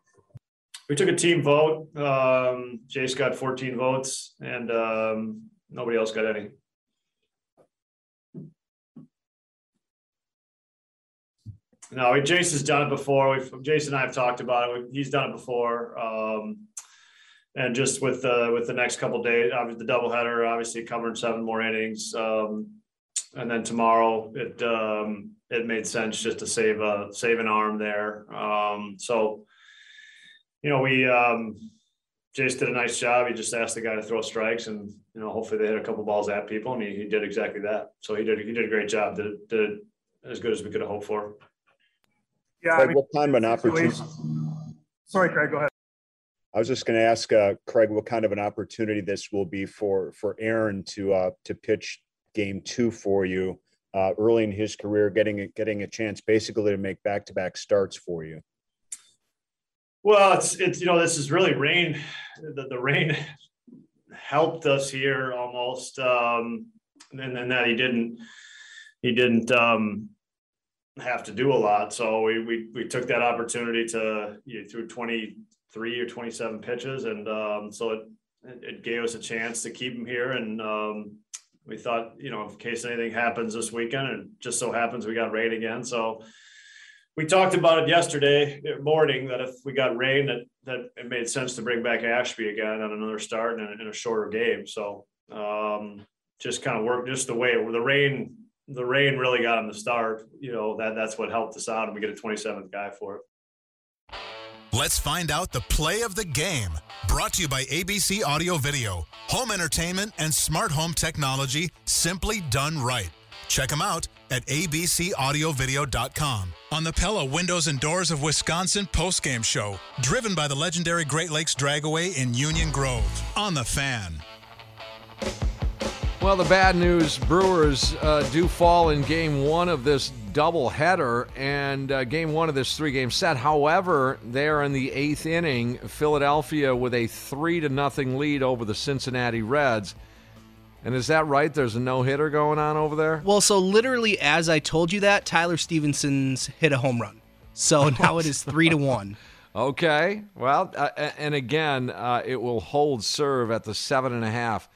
We took a team vote. Um, Jace got 14 votes, and um, nobody else got any. No, Jason's done it before. We've, Jason and I have talked about it. He's done it before. Um, and just with the with the next couple days, obviously the doubleheader, obviously covering seven more innings, um, and then tomorrow it um, it made sense just to save a save an arm there. Um, so, you know, we um, Jace did a nice job. He just asked the guy to throw strikes, and you know, hopefully they hit a couple balls at people, and he, he did exactly that. So he did he did a great job. Did did as good as we could have hoped for. Yeah, I mean, what kind of an opportunity? Sorry, Craig, go ahead. I was just going to ask uh, Craig what kind of an opportunity this will be for for Aaron to uh, to pitch game two for you uh, early in his career, getting getting a chance basically to make back to back starts for you. Well, it's it's you know this is really rain. The, the rain helped us here almost, um, and then that he didn't he didn't um, have to do a lot. So we we we took that opportunity to you know, through twenty three or twenty seven pitches, and um, so it it gave us a chance to keep him here. And um, we thought, you know, in case anything happens this weekend, and just so happens we got rain again, so we talked about it yesterday morning that if we got rain that that it made sense to bring back Ashby again on another start in a, in a shorter game. So um, just kind of work just the way the rain the rain really got him to start. You know that that's what helped us out, and we get a 27th guy for it. Let's find out the play of the game. Brought to you by ABC Audio Video, home entertainment and smart home technology simply done right. Check them out at abcaudiovideo.com. On the Pella Windows and Doors of Wisconsin postgame show, driven by the legendary Great Lakes Dragway in Union Grove. On the fan. Well, the bad news Brewers uh, do fall in game one of this doubleheader and uh, game one of this three game set. However, they are in the eighth inning, Philadelphia with a three to nothing lead over the Cincinnati Reds. And is that right? There's a no hitter going on over there? Well, so literally, as I told you that, Tyler Stephenson's hit a home run. So now it is three to one. Okay. Well, uh, and again, uh, it will hold serve at the seven and a half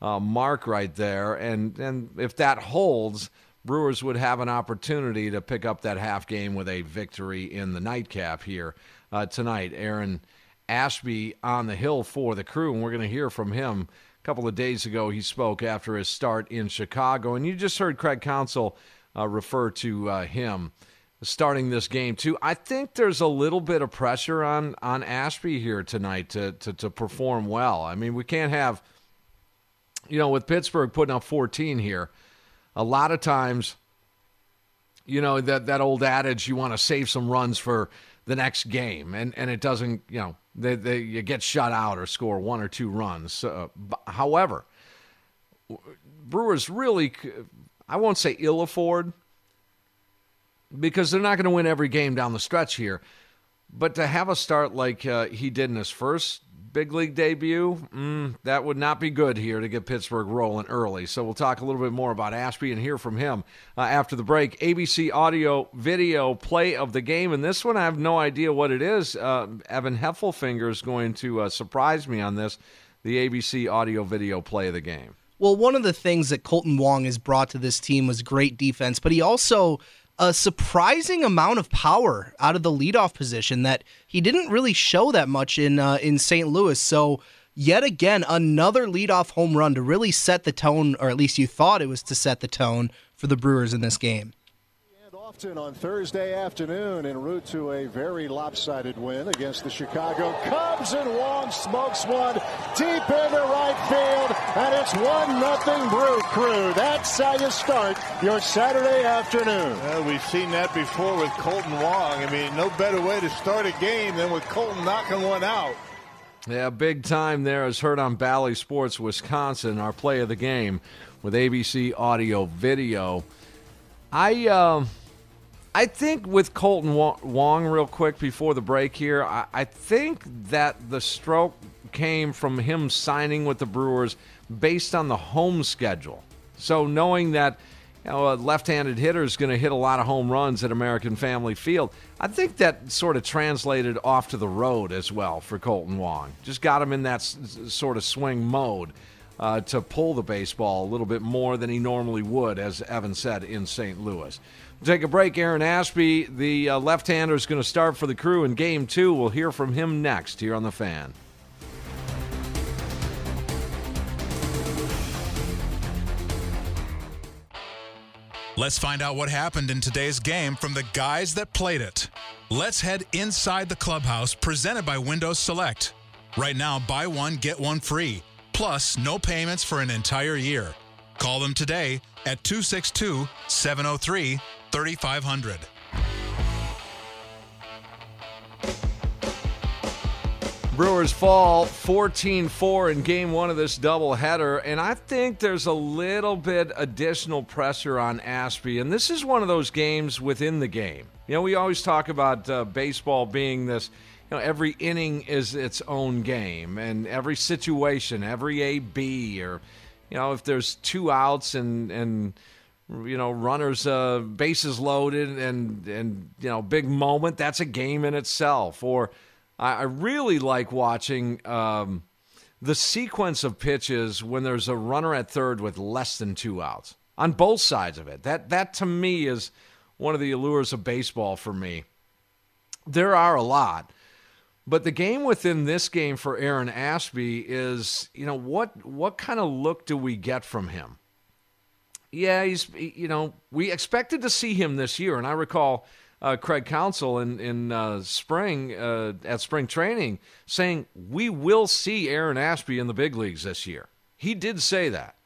uh, mark right there. And, and if that holds, Brewers would have an opportunity to pick up that half game with a victory in the nightcap here uh, tonight. Aaron Ashby on the hill for the crew, and we're going to hear from him a couple of days ago, he spoke after his start in Chicago, and you just heard Craig Counsell uh, refer to uh, him starting this game too. I think there's a little bit of pressure on on Ashby here tonight to to, to perform well. I mean, we can't have, you know, with Pittsburgh putting up 14 here, a lot of times, you know that that old adage, you want to save some runs for the next game, and and it doesn't, you know they, they, you get shut out or score one or two runs. Uh, however, Brewers really, I won't say ill afford because they're not going to win every game down the stretch here. But to have a start like uh, he did in his first big league debut, mm, that would not be good here to get Pittsburgh rolling early. So we'll talk a little bit more about Ashby and hear from him uh, after the break. ABC Audio Video play of the game, and this one I have no idea what it is. Uh, Evan Heffelfinger is going to uh, surprise me on this. The ABC Audio Video play of the game. Well, one of the things that Kolten Wong has brought to this team was great defense, but he also a surprising amount of power out of the leadoff position that he didn't really show that much in uh, in St. Louis. So yet again, another leadoff home run to really set the tone, or at least you thought it was to set the tone for the Brewers in this game on Thursday afternoon en route to a very lopsided win against the Chicago Cubs. And Wong smokes one deep into right field, and it's one nothing Brew Crew. That's how you start your Saturday afternoon. Well, we've seen that before with Kolten Wong. I mean, no better way to start a game than with Kolten knocking one out. Yeah, big time there is heard on Bally Sports Wisconsin, our play of the game with ABC Audio Video. I. Uh, I think with Kolten Wong, real quick before the break here, I, I think that the stroke came from him signing with the Brewers based on the home schedule. So knowing that you know, a left-handed hitter is going to hit a lot of home runs at American Family Field, I think that sort of translated off to the road as well for Kolten Wong. Just got him in that s- sort of swing mode uh, to pull the baseball a little bit more than he normally would, as Evan said in St. Louis take a break. Aaron Ashby, the uh, left hander, is going to start for the crew in game two. We'll hear from him next here on The Fan. Let's find out what happened in today's game from the guys that played it. Let's head inside the clubhouse presented by Windows Select. Right now, buy one, get one free, plus no payments for an entire year. Call them today at 262 703 3500. Brewers fall 14 4 in game one of this doubleheader, and I think there's a little bit additional pressure on Ashby. And this is one of those games within the game. You know, we always talk about uh, baseball being this, you know, every inning is its own game, and every situation, every AB, or, you know, if there's two outs and, and, you know, runners, uh, bases loaded, and and you know, big moment. That's a game in itself. Or I, really like watching um, the sequence of pitches when there's a runner at third with less than two outs on both sides of it. That that to me is one of the allures of baseball for me. There are a lot. But the game within this game for Aaron Ashby is, you know, what what kind of look do we get from him? Yeah, he's you know, we expected to see him this year and I recall uh, Craig Counsell in in uh, spring uh, at spring training saying we will see Aaron Ashby in the big leagues this year. He did say that,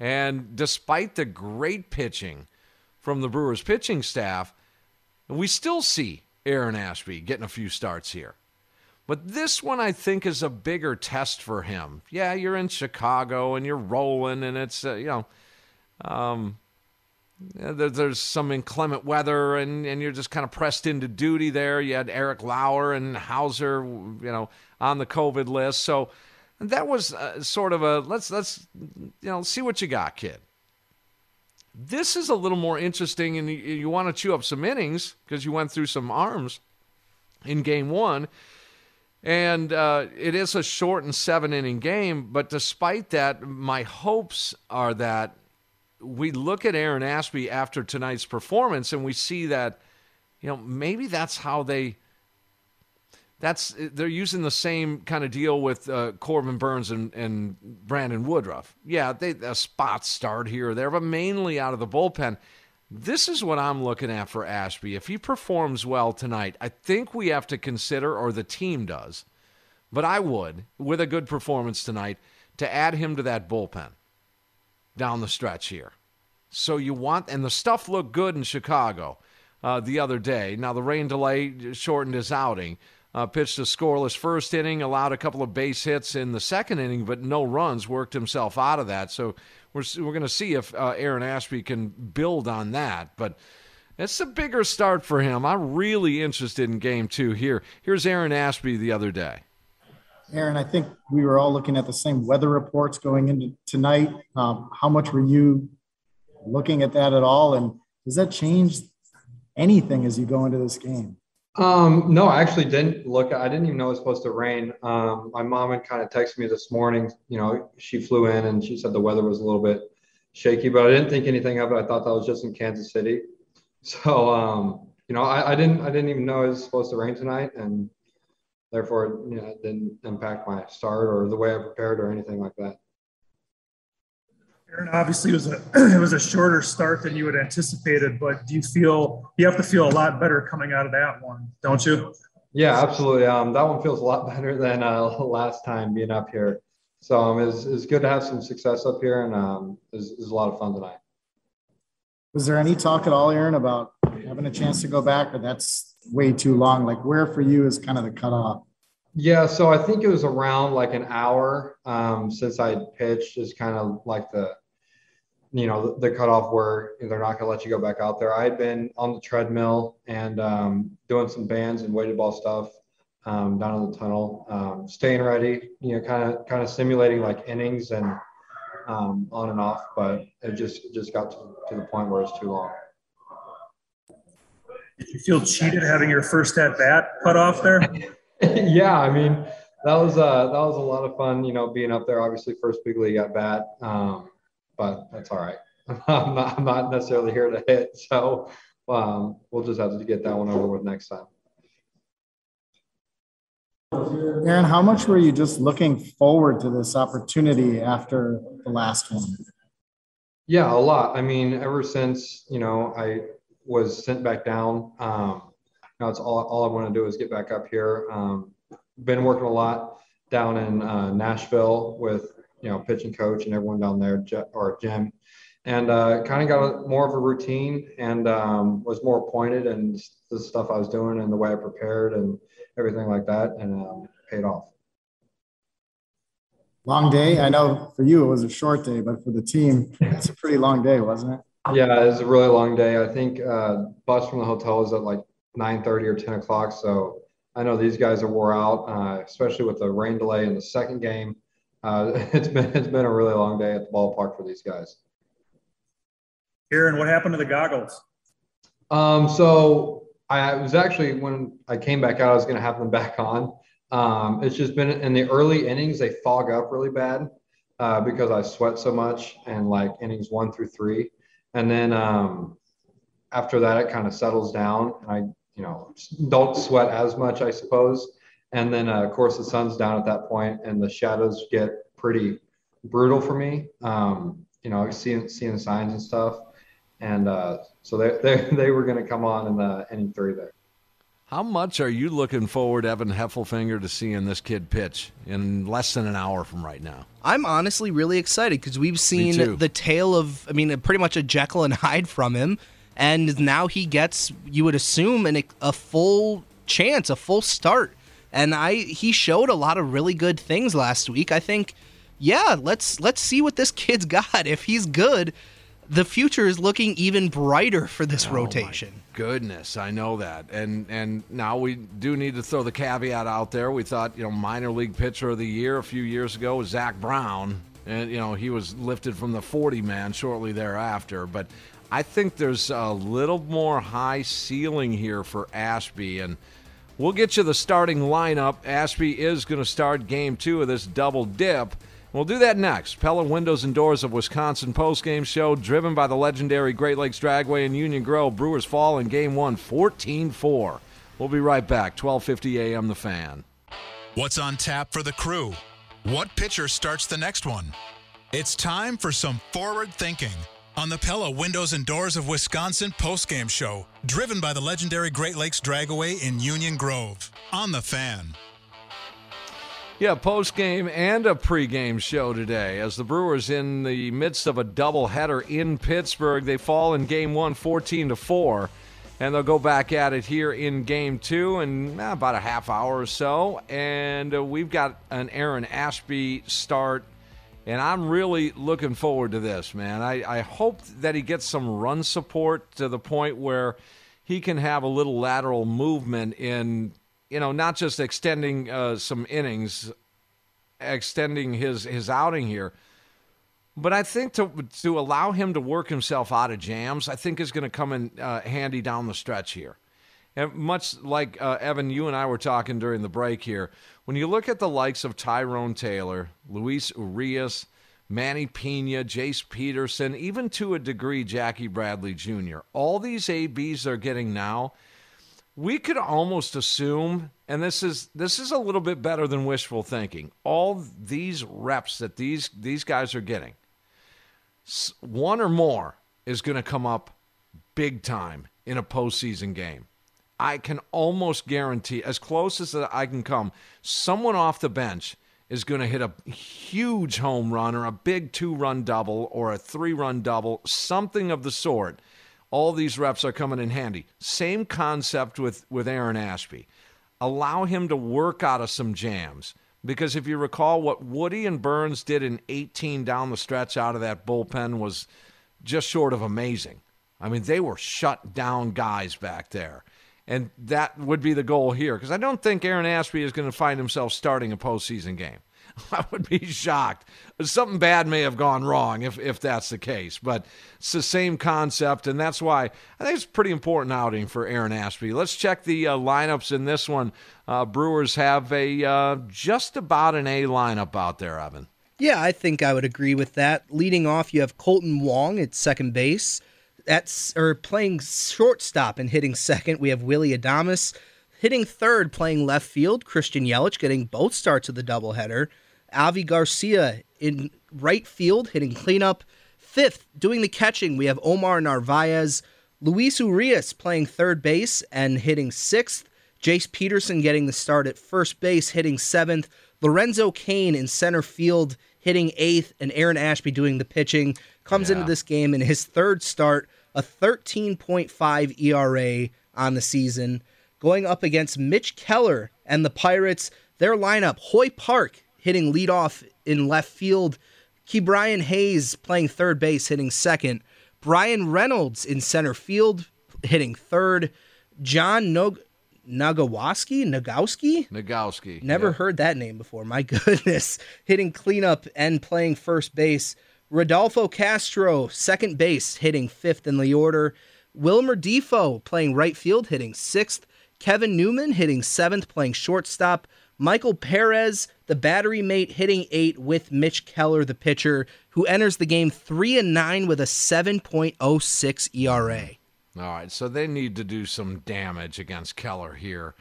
and despite the great pitching from the Brewers pitching staff, we still see Aaron Ashby getting a few starts here. But this one I think is a bigger test for him. Yeah, you're in Chicago and you're rolling, and it's uh, you know. Um, there's some inclement weather, and, and you're just kind of pressed into duty there. You had Eric Lauer and Houser, you know, on the COVID list. So that was uh, sort of a let's let's you know see what you got, kid. This is a little more interesting, and you, you want to chew up some innings because you went through some arms in game one. And uh, it is a short and seven inning game, but despite that, my hopes are that we look at Aaron Ashby after tonight's performance and we see that, you know, maybe that's how they. That's they're using the same kind of deal with uh, Corbin Burnes and, and Brandon Woodruff. Yeah, they a spot start here or there, but mainly out of the bullpen. This is what I'm looking at for Ashby. If he performs well tonight, I think we have to consider, or the team does, but I would, with a good performance tonight, to add him to that bullpen down the stretch here. So you want, and the stuff looked good in Chicago uh, the other day. Now, the rain delay shortened his outing. Uh, pitched a scoreless first inning, allowed a couple of base hits in the second inning, but no runs, worked himself out of that. So we're, we're going to see if uh, Aaron Ashby can build on that. But it's a bigger start for him. I'm really interested in game two here. Here's Aaron Ashby the other day. Aaron, I think we were all looking at the same weather reports going into tonight. Um, how much were you looking at that at all? And does that change anything as you go into this game? Um, no, I actually didn't look. I didn't even know it was supposed to rain. Um, my mom had kind of texted me this morning. You know, she flew in and she said the weather was a little bit shaky, but I didn't think anything of it. I thought that was just in Kansas City. So, um, you know, I, I, didn't. I didn't even know it was supposed to rain tonight, and therefore, you know, it didn't impact my start or the way I prepared or anything like that. Aaron, obviously, it was a it was a shorter start than you had anticipated, but do you feel you have to feel a lot better coming out of that one, don't you? Yeah, absolutely. Um, that one feels a lot better than uh, last time being up here. So um, it's, it's good to have some success up here, and um, it was, it was a lot of fun tonight. Was there any talk at all, Aaron, about having a chance to go back, or that's way too long? Like, where for you is kind of the cutoff? Yeah, so I think it was around like an hour um, since I pitched is kind of like the, you know, the, cutoff where they're not going to let you go back out there. I had been on the treadmill and um, doing some bands and weighted ball stuff um, down in the tunnel, um, staying ready, you know, kind of kind of simulating like innings and um, on and off, but it just it just got to, to the point where it's too long. Did you feel cheated having your first at bat cut off there? yeah, I mean that was uh, that was a lot of fun. You know, being up there. Obviously, first big league at bat, um, but that's all right. I'm not, I'm not necessarily here to hit, so um, we'll just have to get that one over with next time. Aaron, how much were you just looking forward to this opportunity after the last one? Yeah, a lot. I mean, ever since you know I was sent back down. Um, now it's all, all I want to do is get back up here. Um, been working a lot down in uh, Nashville with you know pitching coach and everyone down there or Jim, and uh, kind of got a, more of a routine and um, was more pointed and the stuff I was doing and the way I prepared and everything like that. And um, paid off. Long day. I know for you it was a short day, but for the team, it's a pretty long day, wasn't it? Yeah, it was a really long day. I think uh, bus from the hotel was at like 9:30 or 10 o'clock. So I know these guys are wore out, uh, especially with the rain delay in the second game. Uh, it's been it's been a really long day at the ballpark for these guys. Aaron, what happened to the goggles? Um, so I was actually when I came back out, I was going to have them back on. Um, it's just been in the early innings, they fog up really bad uh, because I sweat so much and like innings one through three. And then um, after that, it kind of settles down and I, you know, don't sweat as much, I suppose. And then, uh, of course, the sun's down at that point and the shadows get pretty brutal for me. Um, you know, seeing, seeing the signs and stuff. And uh, so they, they, they were going to come on in the inning three there. How much are you looking forward, Evan Heffelfinger, to seeing this kid pitch in less than an hour from right now? I'm honestly really excited because we've seen the tale of, I mean, pretty much a Jekyll and Hyde from him. And now he gets, you would assume, an, a full chance, a full start. And I he showed a lot of really good things last week. I think, yeah, let's let's see what this kid's got. If he's good, the future is looking even brighter for this Oh, rotation. goodness, I know that, and and now we do need to throw the caveat out there. We thought you know minor league pitcher of the year a few years ago was Zack Brown, and you know he was lifted from the 40 man shortly thereafter. But I think there's a little more high ceiling here for Ashby, and we'll get you the starting lineup. Ashby is going to start game two of this double dip. We'll do that next. Pella Windows and Doors of Wisconsin postgame show, driven by the legendary Great Lakes Dragway and Union Grove. Brewers fall in game one, 14 4. We'll be right back, 1250 a.m. The Fan. What's on tap for the crew? What pitcher starts the next one? It's time for some forward thinking on the Pella Windows and Doors of Wisconsin postgame show, driven by the legendary Great Lakes Dragway in Union Grove. On the fan. Yeah, post game and a pregame show today. As the Brewers in the midst of a doubleheader in Pittsburgh, they fall in game one, 14 to 4. And they'll go back at it here in game two in eh, about a half hour or so. And uh, we've got an Aaron Ashby start. And I'm really looking forward to this, man. I, I hope that he gets some run support to the point where he can have a little lateral movement in you know, not just extending uh, some innings, extending his his outing here, but I think to to allow him to work himself out of jams, I think is going to come in uh, handy down the stretch here. And much like uh, Evan, you and I were talking during the break here, when you look at the likes of Tyrone Taylor, Luis Urias, Manny Piña, Jace Peterson, even to a degree Jackie Bradley Jr., all these ABs they're getting now we could almost assume and this is this is a little bit better than wishful thinking all these reps that these these guys are getting one or more is going to come up big time in a postseason game i can almost guarantee as close as i can come someone off the bench is going to hit a huge home run or a big two run double or a three run double something of the sort all these reps are coming in handy. Same concept with, with Aaron Ashby. Allow him to work out of some jams. Because if you recall, what Woody and Burnes did in 18 down the stretch out of that bullpen was just short of amazing. I mean, they were shut down guys back there. And that would be the goal here. Because I don't think Aaron Ashby is going to find himself starting a postseason game. I would be shocked. Something bad may have gone wrong if, if that's the case, but it's the same concept, and that's why I think it's a pretty important outing for Aaron Ashby. Let's check the uh, lineups in this one. Uh, Brewers have a uh, just about an A lineup out there, Evan. Yeah, I think I would agree with that. Leading off, you have Kolten Wong at second base. That's or playing shortstop and hitting second. We have Willy Adames hitting third, playing left field. Christian Yelich getting both starts of the doubleheader. Avi Garcia in right field, hitting cleanup. Fifth, doing the catching, we have Omar Narvaez. Luis Urias playing third base and hitting sixth. Jace Peterson getting the start at first base, hitting seventh. Lorenzo Cain in center field, hitting eighth. And Aaron Ashby doing the pitching. Comes Yeah. into this game in his third start, a 13.5 ERA on the season. Going up against Mitch Keller and the Pirates, Their lineup: Hoy Park hitting leadoff in left field. Ke'Bryan Hayes playing third base, hitting second. Bryan Reynolds in center field, hitting third. John Nog- Nagawaski? Nagowski? Nagowski. Never heard that name before. My goodness. Hitting cleanup and playing first base. Rodolfo Castro, second base, hitting fifth in the order. Wilmer Difo playing right field, hitting sixth. Kevin Newman hitting seventh, playing shortstop. Michael Perez, the battery mate, hitting eight with Mitch Keller, the pitcher, who enters the game three and nine with a 7.06 ERA. All right, so they need to do some damage against Keller here.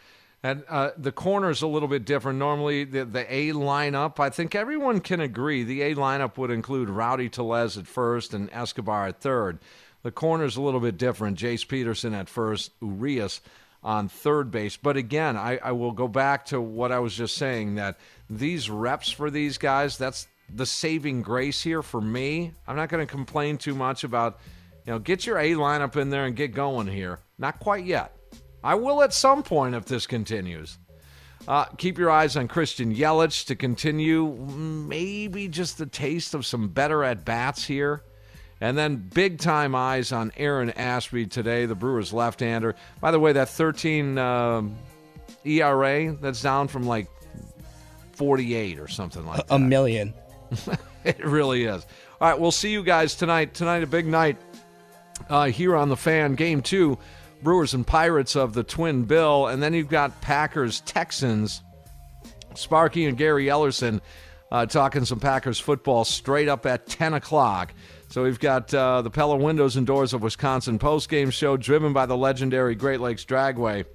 And uh, the corner's a little bit different. Normally, the, the A lineup, I think everyone can agree, the A lineup would include Rowdy Tellez at first and Escobar at third. The corner's a little bit different. Jace Peterson at first, Urias on third base. But again, I, I will go back to what I was just saying that these reps for these guys, that's the saving grace here for me. I'm not going to complain too much about, you know, get your A lineup in there and get going here. Not quite yet. I will at some point if this continues. Uh, keep your eyes on Christian Yelich to continue maybe just a taste of some better at bats here. And then big time eyes on Aaron Ashby today, the Brewers left hander. By the way, that 13 um, ERA, that's down from like 48 or something like that. A million. it really is. All right, we'll see you guys tonight. Tonight, a big night uh, here on the fan. Game two, Brewers and Pirates of the Twin Bill. And then you've got Packers Texans. Sparky and Gary Ellerson uh, talking some Packers football straight up at 10 o'clock. So we've got uh, the Pella Windows and Doors of Wisconsin post-game show driven by the legendary Great Lakes Dragway.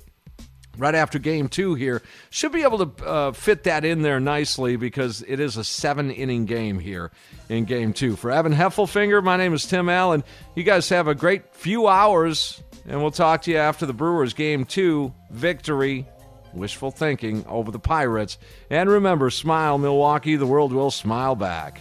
Right after game two here. Should be able to uh, fit that in there nicely because it is a seven inning game here in game two. For Evan Heffelfinger, my name is Tim Allen. You guys have a great few hours, and we'll talk to you after the Brewers game two victory wishful thinking over the Pirates. And remember, smile, Milwaukee, the world will smile back.